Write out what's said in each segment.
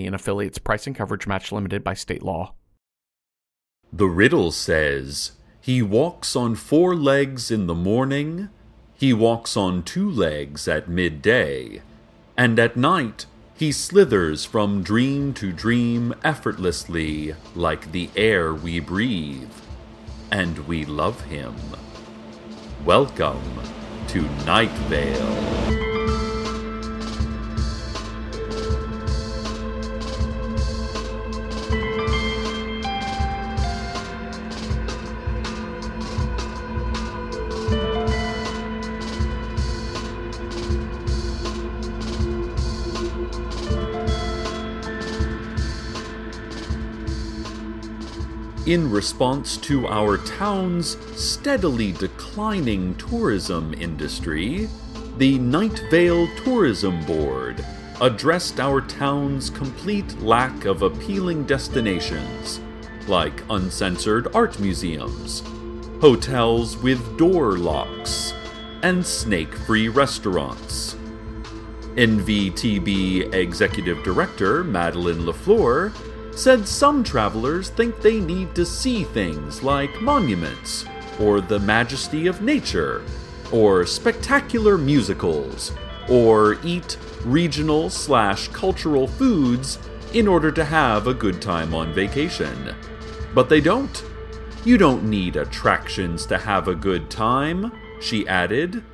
and affiliates. Price and coverage match limited by state law. The riddle says, He walks on four legs in the morning, he walks on two legs at midday, and at night he slithers from dream to dream effortlessly like the air we breathe. And we love him. Welcome to Night Vale. In response to our town's steadily declining tourism industry, the Night Vale Tourism Board addressed our town's complete lack of appealing destinations, like uncensored art museums, hotels with door locks, and snake free restaurants. NVTB Executive Director Madeline LaFleur said some travelers think they need to see things like monuments, or the majesty of nature, or spectacular musicals, or eat regional slash cultural foods in order to have a good time on vacation. But they don't. You don't need attractions to have a good time, she added.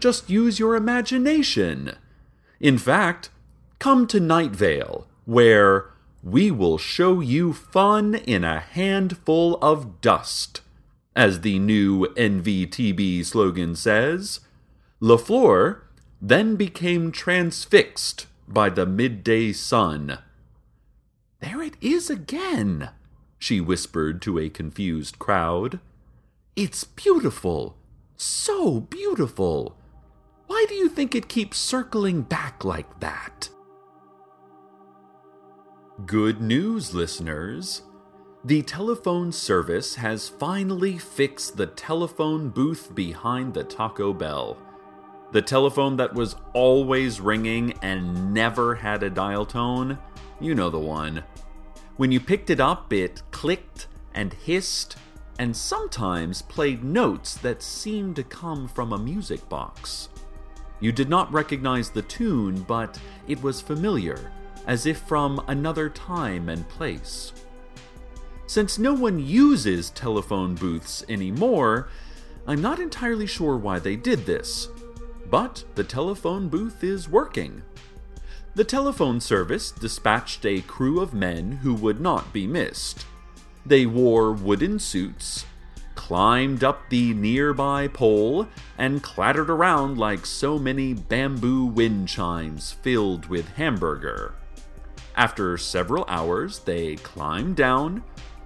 Just use your imagination. In fact, come to Night Vale, where we will show you fun in a handful of dust. As the new NVTB slogan says, LaFleur then became transfixed by the midday sun. There it is again, she whispered to a confused crowd. It's beautiful, so beautiful. Why do you think it keeps circling back like that? Good news, listeners! The telephone service has finally fixed the telephone booth behind the Taco Bell. The telephone that was always ringing and never had a dial tone. You know the one. When you picked it up, it clicked and hissed, and sometimes played notes that seemed to come from a music box. You did not recognize the tune, but it was familiar as if from another time and place. Since no one uses telephone booths anymore, I'm not entirely sure why they did this. but the telephone booth is working. The telephone service dispatched a crew of men who would not be missed. They wore wooden suits, climbed up the nearby pole, and clattered around like so many bamboo wind chimes filled with hamburger. After several hours, they climbed down,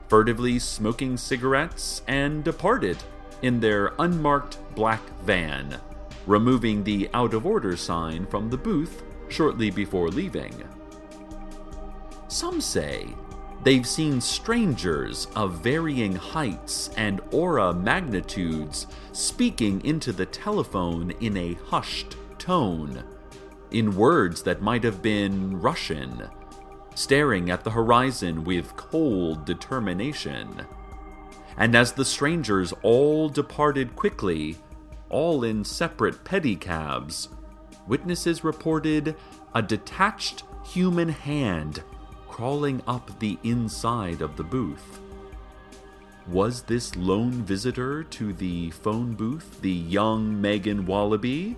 furtively smoking cigarettes, and departed in their unmarked black van, removing the out of order sign from the booth shortly before leaving. Some say they've seen strangers of varying heights and aura magnitudes speaking into the telephone in a hushed tone, in words that might have been Russian, staring at the horizon with cold determination. And as the strangers all departed quickly, all in separate pedicabs, witnesses reported a detached human hand crawling up the inside of the booth. Was this lone visitor to the phone booth the young Megan Wallaby?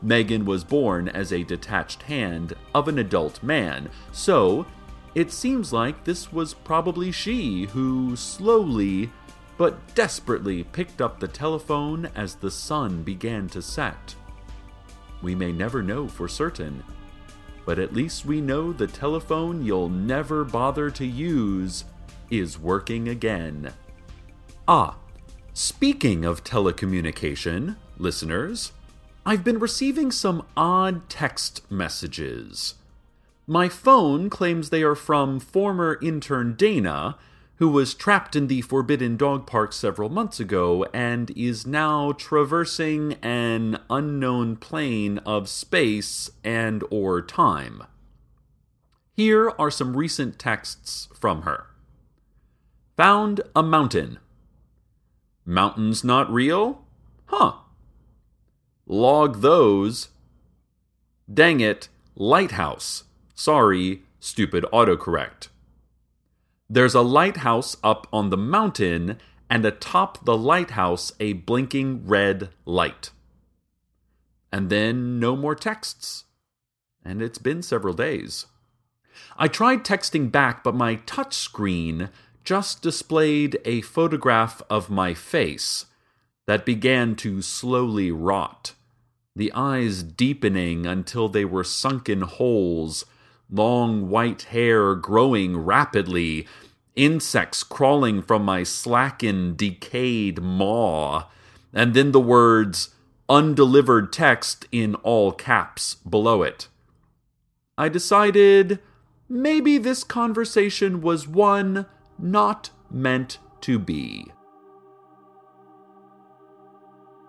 Megan was born as a detached hand of an adult man, so it seems like this was probably she who slowly but desperately picked up the telephone as the sun began to set. We may never know for certain, but at least we know the telephone you'll never bother to use is working again. Ah, speaking of telecommunication, listeners, I've been receiving some odd text messages. My phone claims they are from former intern Dana, who was trapped in the Forbidden Dog Park several months ago and is now traversing an unknown plane of space and or time. Here are some recent texts from her. Found a mountain. Mountains not real? Huh. Log those. Dang it, lighthouse. Sorry, stupid autocorrect. There's a lighthouse up on the mountain, and atop the lighthouse, a blinking red light. And then no more texts. And it's been several days. I tried texting back, but my touchscreen just displayed a photograph of my face that began to slowly rot, the eyes deepening until they were sunken holes long white hair growing rapidly, insects crawling from my slackened, decayed maw, and then the words undelivered text in all caps below it. I decided maybe this conversation was one not meant to be.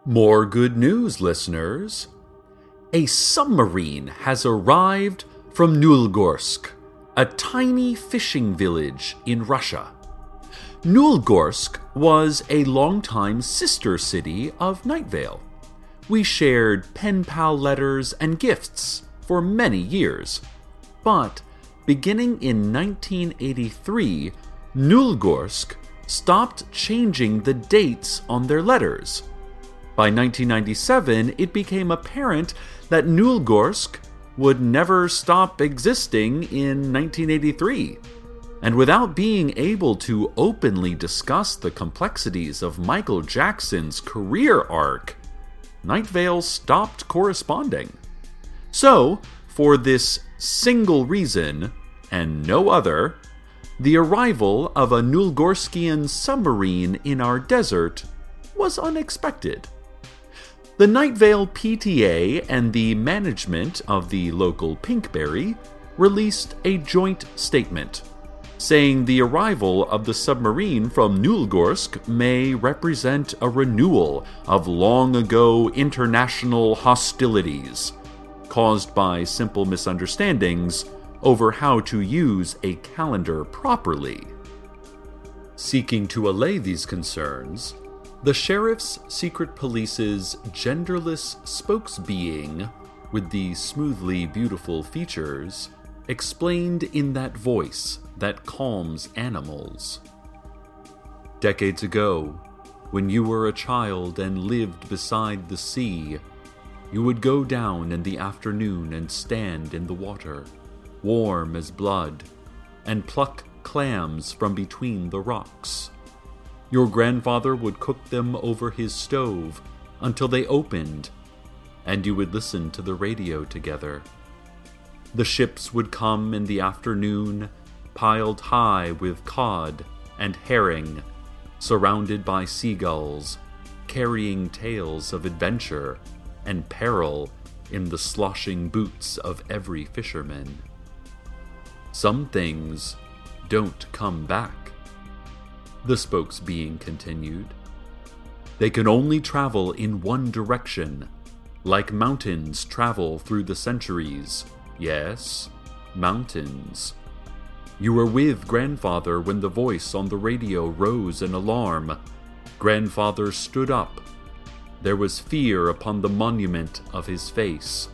More good news, listeners. A submarine has arrived from Nulogorsk, a tiny fishing village in Russia. Nulogorsk was a longtime sister city of Nightvale. We shared pen pal letters and gifts for many years. But beginning in 1983, Nulogorsk stopped changing the dates on their letters. By 1997, it became apparent that Nulogorsk would never stop existing in 1983. And without being able to openly discuss the complexities of Michael Jackson's career arc, Night Vale stopped corresponding. So, for this single reason, and no other, the arrival of a Nulogorskian submarine in our desert was unexpected. The Night Vale PTA and the management of the local Pinkberry released a joint statement saying the arrival of the submarine from Nulogorsk may represent a renewal of long ago international hostilities caused by simple misunderstandings over how to use a calendar properly. Seeking to allay these concerns, the sheriff's secret police's genderless spokesbeing, with the smoothly beautiful features, explained in that voice that calms animals. Decades ago, when you were a child and lived beside the sea, You would go down in the afternoon and stand in the water, warm as blood, and pluck clams from between the rocks. Your grandfather would cook them over his stove until they opened, and you would listen to the radio together. The ships would come in the afternoon, piled high with cod and herring, surrounded by seagulls, carrying tales of adventure and peril in the sloshing boots of every fisherman. Some things don't come back. The spokes being continued. They can only travel in one direction, like mountains travel through the centuries. Yes, mountains. You were with grandfather when the voice on the radio rose in alarm. Grandfather stood up. There was fear upon the monument of his face.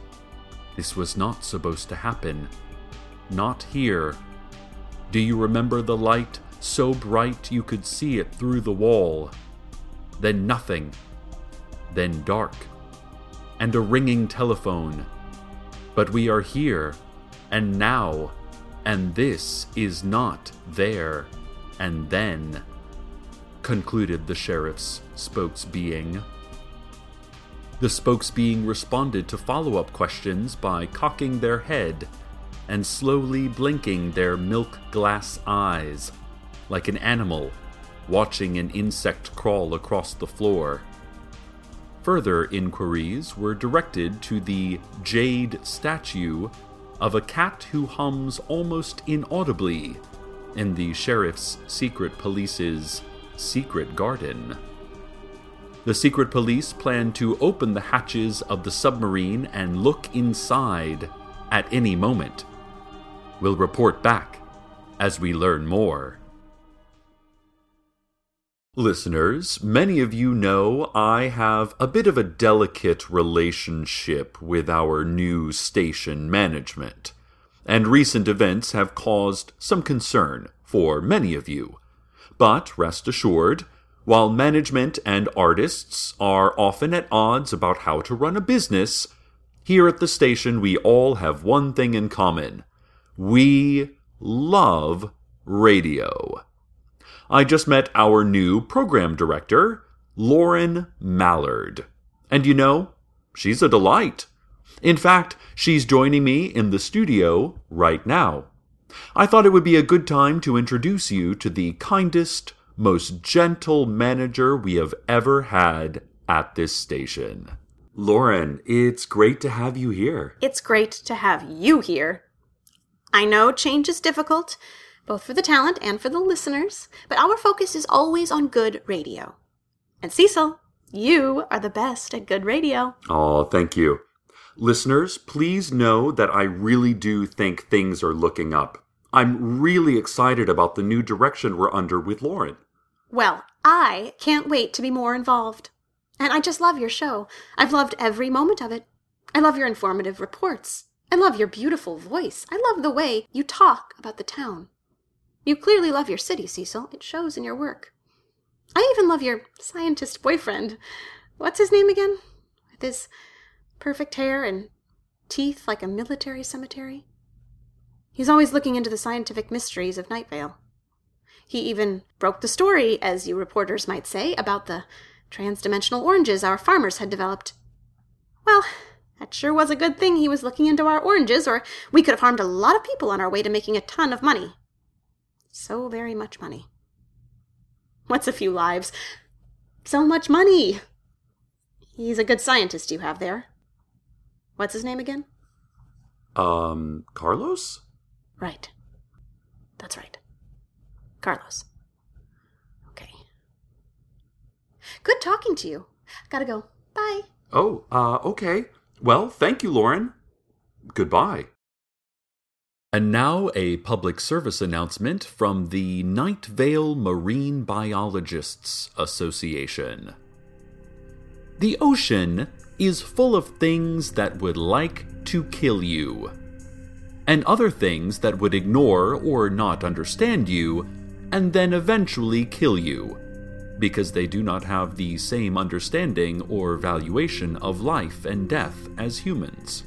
This was not supposed to happen. Not here. Do you remember the light so bright you could see it through the wall? Then nothing. Then dark. And a ringing telephone. But we are here, and now and this is not there and then, concluded the sheriff's spokesbeing. The spokesbeing responded to follow up questions by cocking their head and slowly blinking their milk glass eyes, like an animal watching an insect crawl across the floor. Further inquiries were directed to the jade statue of a cat who hums almost inaudibly in the sheriff's secret police's secret garden. The secret police plan to open the hatches of the submarine and look inside at any moment. We'll report back as we learn more. Listeners, many of you know I have a bit of a delicate relationship with our new station management, and recent events have caused some concern for many of you. But rest assured, while management and artists are often at odds about how to run a business, here at the station we all have one thing in common. We love radio. I just met our new program director, Lauren Mallard. And you know, she's a delight. In fact, she's joining me in the studio right now. I thought it would be a good time to introduce you to the kindest, most gentle manager we have ever had at this station. Lauren, it's great to have you here. It's great to have you here. I know change is difficult, both for the talent and for the listeners, but our focus is always on good radio. And Cecil, you are the best at good radio. Oh, thank you. Listeners, please know that I really do think things are looking up. I'm really excited about the new direction we're under with Lauren. Well, I can't wait to be more involved. And I just love your show. I've loved every moment of it. I love your informative reports. I love your beautiful voice. I love the way you talk about the town. You clearly love your city, Cecil. It shows in your work. I even love your scientist boyfriend. What's his name again? With his perfect hair and teeth like a military cemetery. He's always looking into the scientific mysteries of Night Vale. He even broke the story, as you reporters might say, about the transdimensional oranges our farmers had developed. Well, that sure was a good thing he was looking into our oranges, or we could have harmed a lot of people on our way to making a ton of money. So very much money. What's a few lives? So much money! He's a good scientist you have there. What's his name again? Um, Carlos? Right. That's right. Carlos. Okay. Good talking to you. Gotta go. Bye. Oh, uh, okay. Well, thank you, Lauren. Goodbye. And now a public service announcement from the Night Vale Marine Biologists Association. The ocean is full of things that would like to kill you, and other things that would ignore or not understand you, and then eventually kill you. because they do not have the same understanding or valuation of life and death as humans.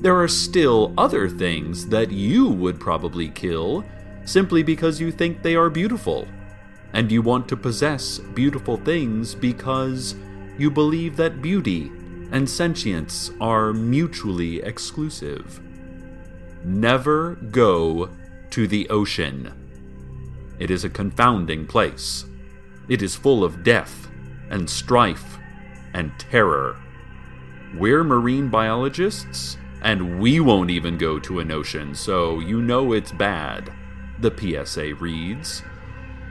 There are still other things that you would probably kill simply because you think they are beautiful, and you want to possess beautiful things because you believe that beauty and sentience are mutually exclusive. Never go to the ocean. It is a confounding place. It is full of death and strife and terror. We're marine biologists, and we won't even go to an ocean, so you know it's bad, the PSA reads.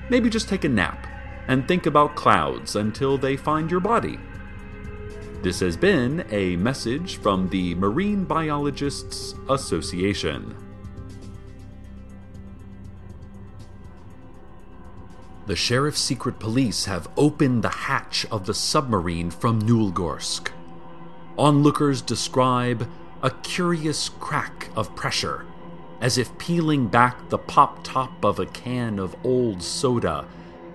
Maybe just take a nap and think about clouds until they find your body. This has been a message from the Marine Biologists Association. The Sheriff's secret police have opened the hatch of the submarine from Nulogorsk. Onlookers describe a curious crack of pressure, as if peeling back the pop top of a can of old soda,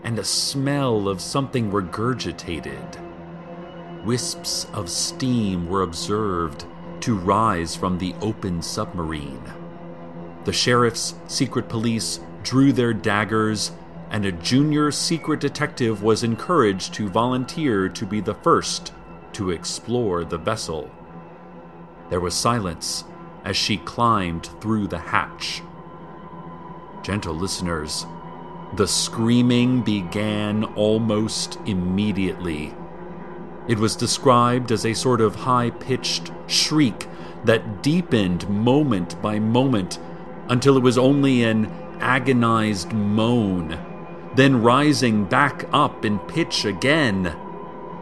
and a smell of something regurgitated. Wisps of steam were observed to rise from the open submarine. The sheriff's secret police drew their daggers and a junior secret detective was encouraged to volunteer to be the first to explore the vessel. There was silence as she climbed through the hatch. Gentle listeners, the screaming began almost immediately. It was described as a sort of high pitched shriek that deepened moment by moment until it was only an agonized moan then rising back up in pitch again,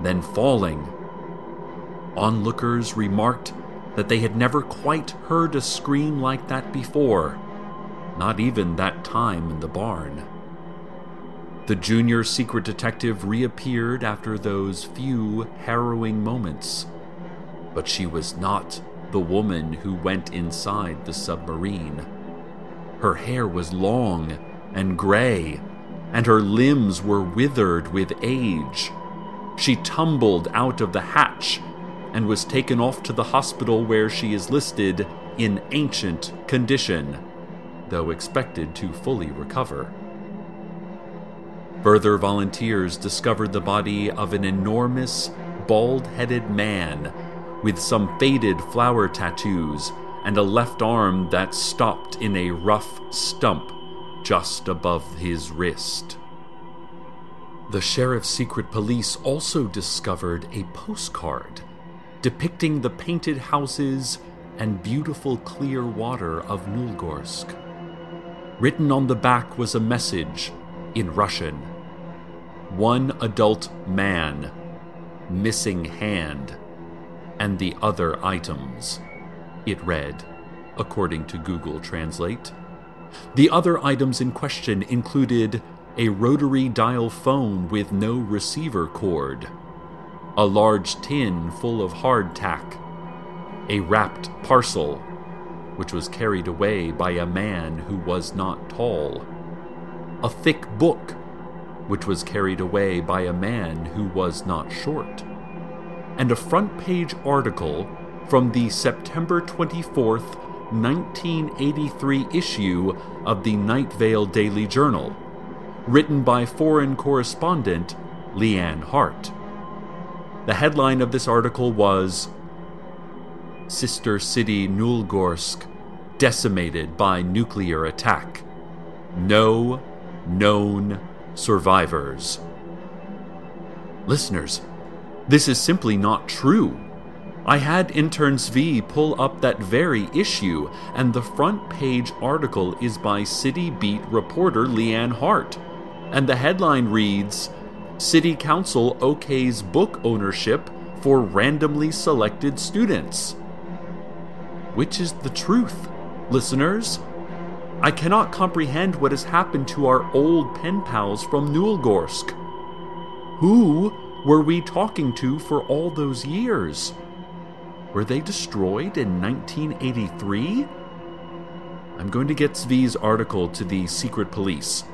then falling. Onlookers remarked that they had never quite heard a scream like that before, not even that time in the barn. The junior secret detective reappeared after those few harrowing moments, but she was not the woman who went inside the submarine. Her hair was long and gray and her limbs were withered with age. She tumbled out of the hatch and was taken off to the hospital where she is listed in ancient condition, though expected to fully recover. Further volunteers discovered the body of an enormous, bald headed man with some faded flower tattoos and a left arm that stopped in a rough stump just above his wrist. The sheriff's secret police also discovered a postcard depicting the painted houses and beautiful clear water of Nulogorsk. Written on the back was a message in Russian One adult man, missing hand, and the other items. It read, according to Google Translate. The other items in question included a rotary dial phone with no receiver cord, a large tin full of hardtack, a wrapped parcel, which was carried away by a man who was not tall, a thick book, which was carried away by a man who was not short, and a front page article from the September 24th 1983 issue of the Night Vale Daily Journal, written by foreign correspondent Leanne Hart. The headline of this article was Sister City Nulogorsk decimated by nuclear attack. No known survivors. Listeners, this is simply not true. I had Interns V pull up that very issue, and the front page article is by City Beat reporter Leanne Hart. And the headline reads City Council okays book ownership for randomly selected students. Which is the truth, listeners? I cannot comprehend what has happened to our old pen pals from Nulogorsk. Who were we talking to for all those years? Were they destroyed in 1983? I'm going to get Zvi's article to the secret police.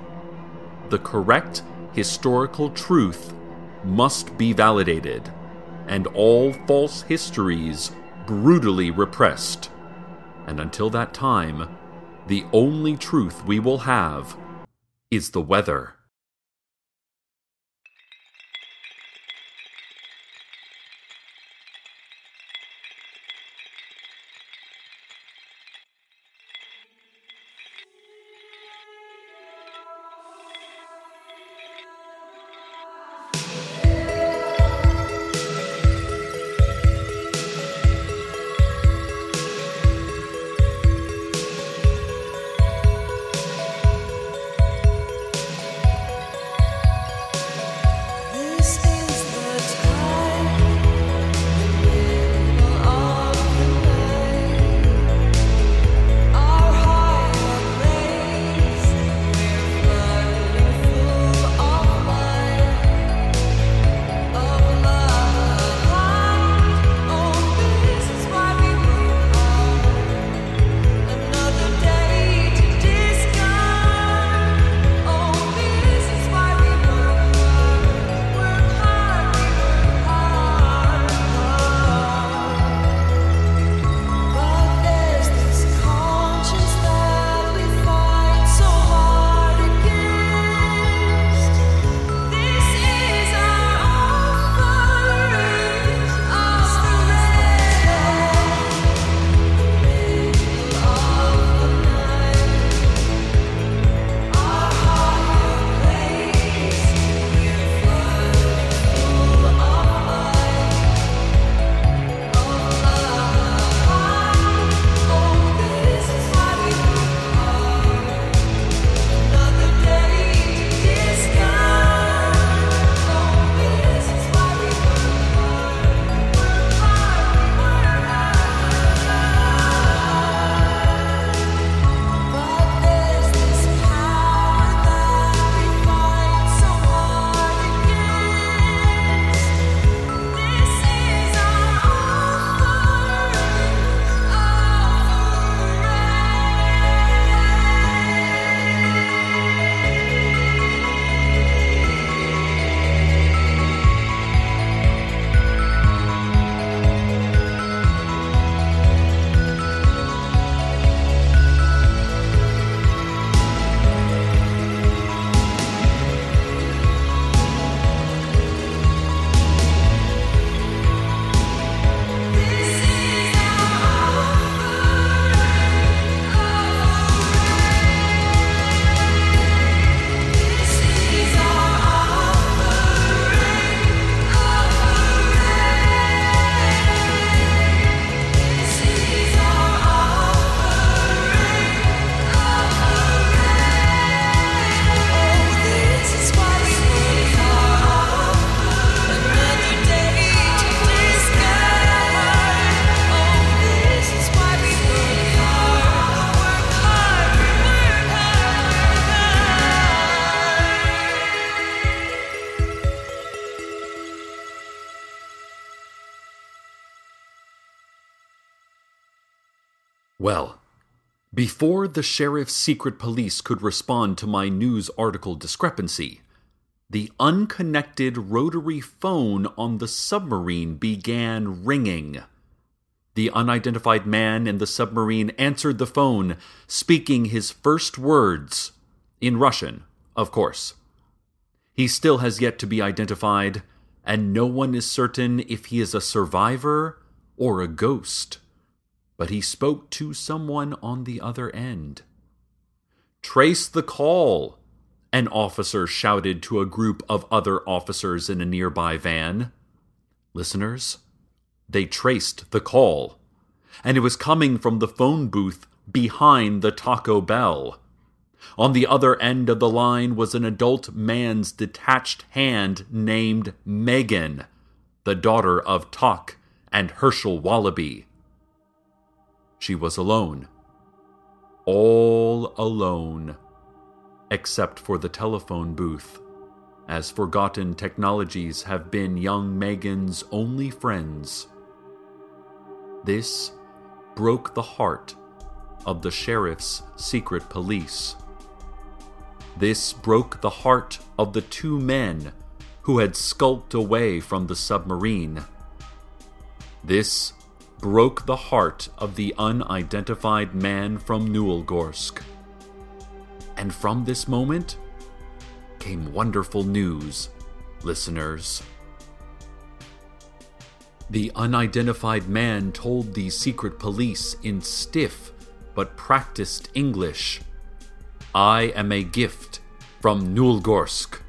The correct historical truth must be validated, and all false histories brutally repressed. And until that time, the only truth we will have is the weather. Before the sheriff's secret police could respond to my news article discrepancy, the unconnected rotary phone on the submarine began ringing. The unidentified man in the submarine answered the phone, speaking his first words in Russian, of course. He still has yet to be identified, and no one is certain if he is a survivor or a ghost but he spoke to someone on the other end. Trace the call, an officer shouted to a group of other officers in a nearby van. Listeners, they traced the call, and it was coming from the phone booth behind the Taco Bell. On the other end of the line was an adult man's detached hand named Megan, the daughter of Talk and Herschel Wallaby. She was alone. All alone. Except for the telephone booth, as forgotten technologies have been young Megan's only friends. This broke the heart of the sheriff's secret police. This broke the heart of the two men who had skulked away from the submarine. This broke the heart of the unidentified man from Nulogorsk. And from this moment came wonderful news, listeners. The unidentified man told the secret police in stiff but practiced English I am a gift from Nulogorsk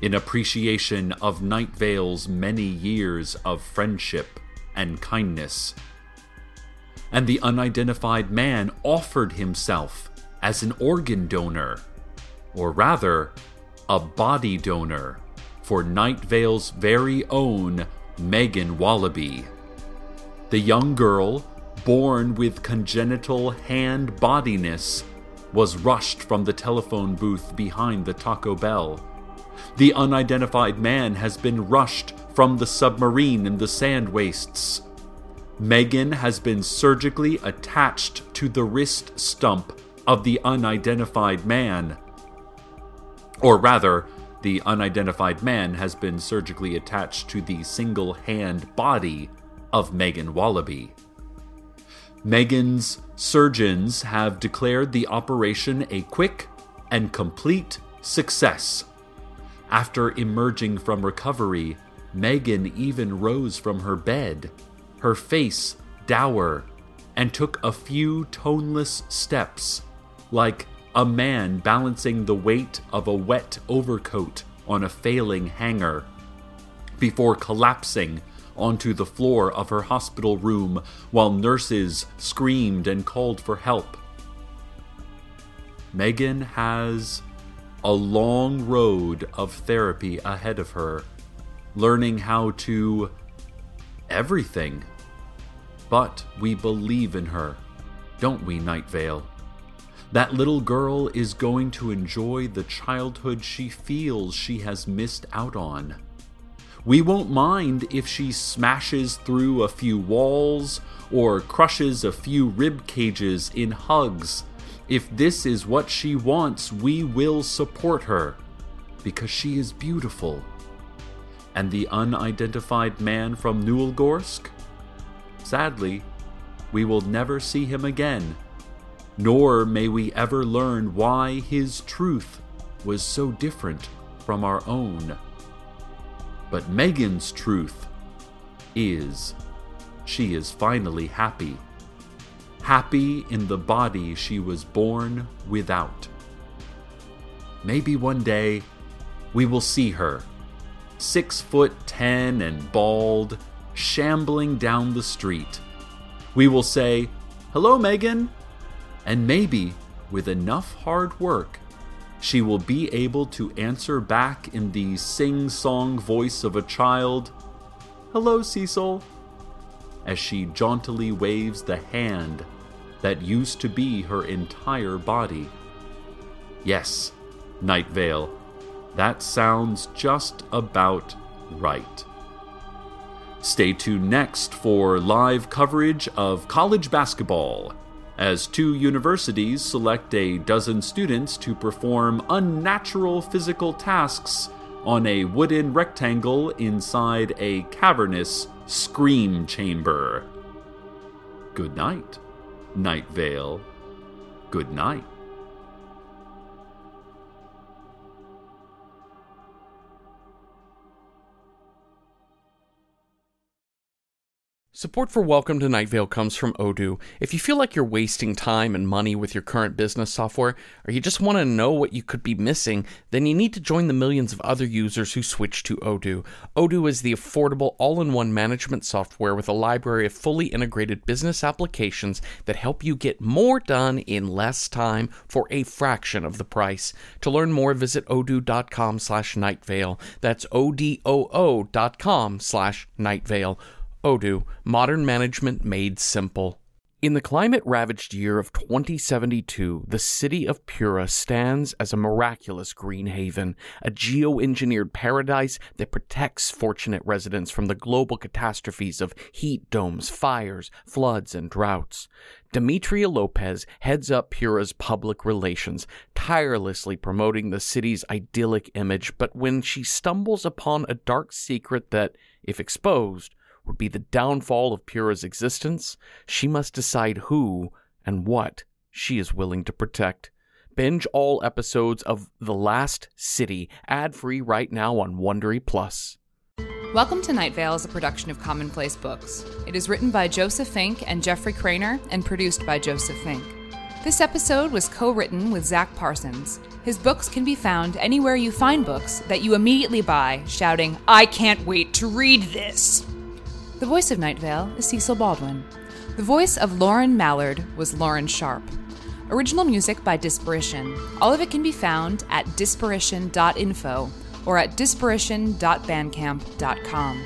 in appreciation of Night Vale's many years of friendship and kindness. And the unidentified man offered himself as an organ donor, or rather, a body donor, for Night Vale's very own Megan Wallaby. The young girl, born with congenital hand bodiness, was rushed from the telephone booth behind the Taco Bell. The unidentified man has been rushed from the submarine in the sand wastes. Megan has been surgically attached to the wrist stump of the unidentified man. Or rather, the unidentified man has been surgically attached to the single hand body of Megan Wallaby. Megan's surgeons have declared the operation a quick and complete success. After emerging from recovery, Megan even rose from her bed, her face dour, and took a few toneless steps, like a man balancing the weight of a wet overcoat on a failing hanger, before collapsing onto the floor of her hospital room while nurses screamed and called for help. Megan has a long road of therapy ahead of her, learning how to everything. But we believe in her, don't we, Night Vale? That little girl is going to enjoy the childhood she feels she has missed out on. We won't mind if she smashes through a few walls or crushes a few rib cages in hugs. If this is what she wants, we will support her because she is beautiful. And the unidentified man from Nulogorsk? Sadly, we will never see him again, nor may we ever learn why his truth was so different from our own. But Megan's truth is she is finally happy. Happy in the body she was born without. Maybe one day we will see her, six foot ten and bald, shambling down the street. We will say, Hello, Megan! And maybe, with enough hard work, she will be able to answer back in the sing song voice of a child, Hello, Cecil, as she jauntily waves the hand that used to be her entire body. Yes, Night Vale, that sounds just about right. Stay tuned next for live coverage of college basketball as two universities select a dozen students to perform unnatural physical tasks on a wooden rectangle inside a cavernous scream chamber. Good night, Night Vale. Good night. Support for Welcome to Night Vale comes from Odoo. If you feel like you're wasting time and money with your current business software, or you just want to know what you could be missing, then you need to join the millions of other users who switch to Odoo. Odoo is the affordable all in one management software with a library of fully integrated business applications that help you get more done in less time for a fraction of the price. To learn more, visit odoo.com slash nightvale. That's O-D-O-O dot com slash nightvale. Odoo, modern management made simple. In the climate ravaged year of 2072, the city of Pura stands as a miraculous green haven, a geo-engineered paradise that protects fortunate residents from the global catastrophes of heat domes, fires, floods, and droughts. Demetria Lopez heads up Pura's public relations, tirelessly promoting the city's idyllic image, but when she stumbles upon a dark secret that, if exposed, would be the downfall of Pura's existence, she must decide who and what she is willing to protect. Binge all episodes of The Last City ad-free right now on Wondery Plus. Welcome to Night Vale is a production of Commonplace Books. It is written by Joseph Fink and Jeffrey Cranor and produced by Joseph Fink. This episode was co written with Zack Parsons. His books can be found anywhere you find books that you immediately buy, shouting, I can't wait to read this! The voice of Night Vale is Cecil Baldwin. The voice of Lauren Mallard was Lauren Sharpe. Original music by Disparition. All of it can be found at disparition.info or at disparition.bandcamp.com.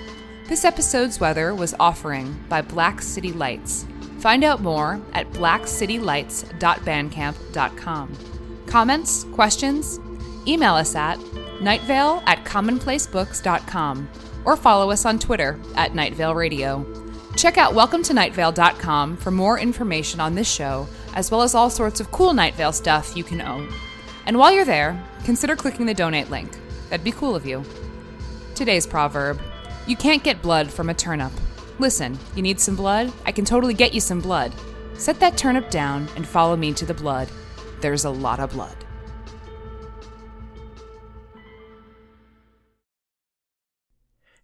This episode's weather was Offering by Black City Lights. Find out more at blackcitylights.bandcamp.com. Comments? Questions? Email us at nightvale at commonplacebooks.com or follow us on Twitter at Night Vale Radio. Check out welcometonightVale.com for more information on this show, as well as all sorts of cool Night Vale stuff you can own. And while you're there, consider clicking the donate link. That'd be cool of you. Today's proverb You can't get blood from a turnip. Listen, you need some blood? I can totally get you some blood. Set that turnip down and follow me to the blood. There's a lot of blood.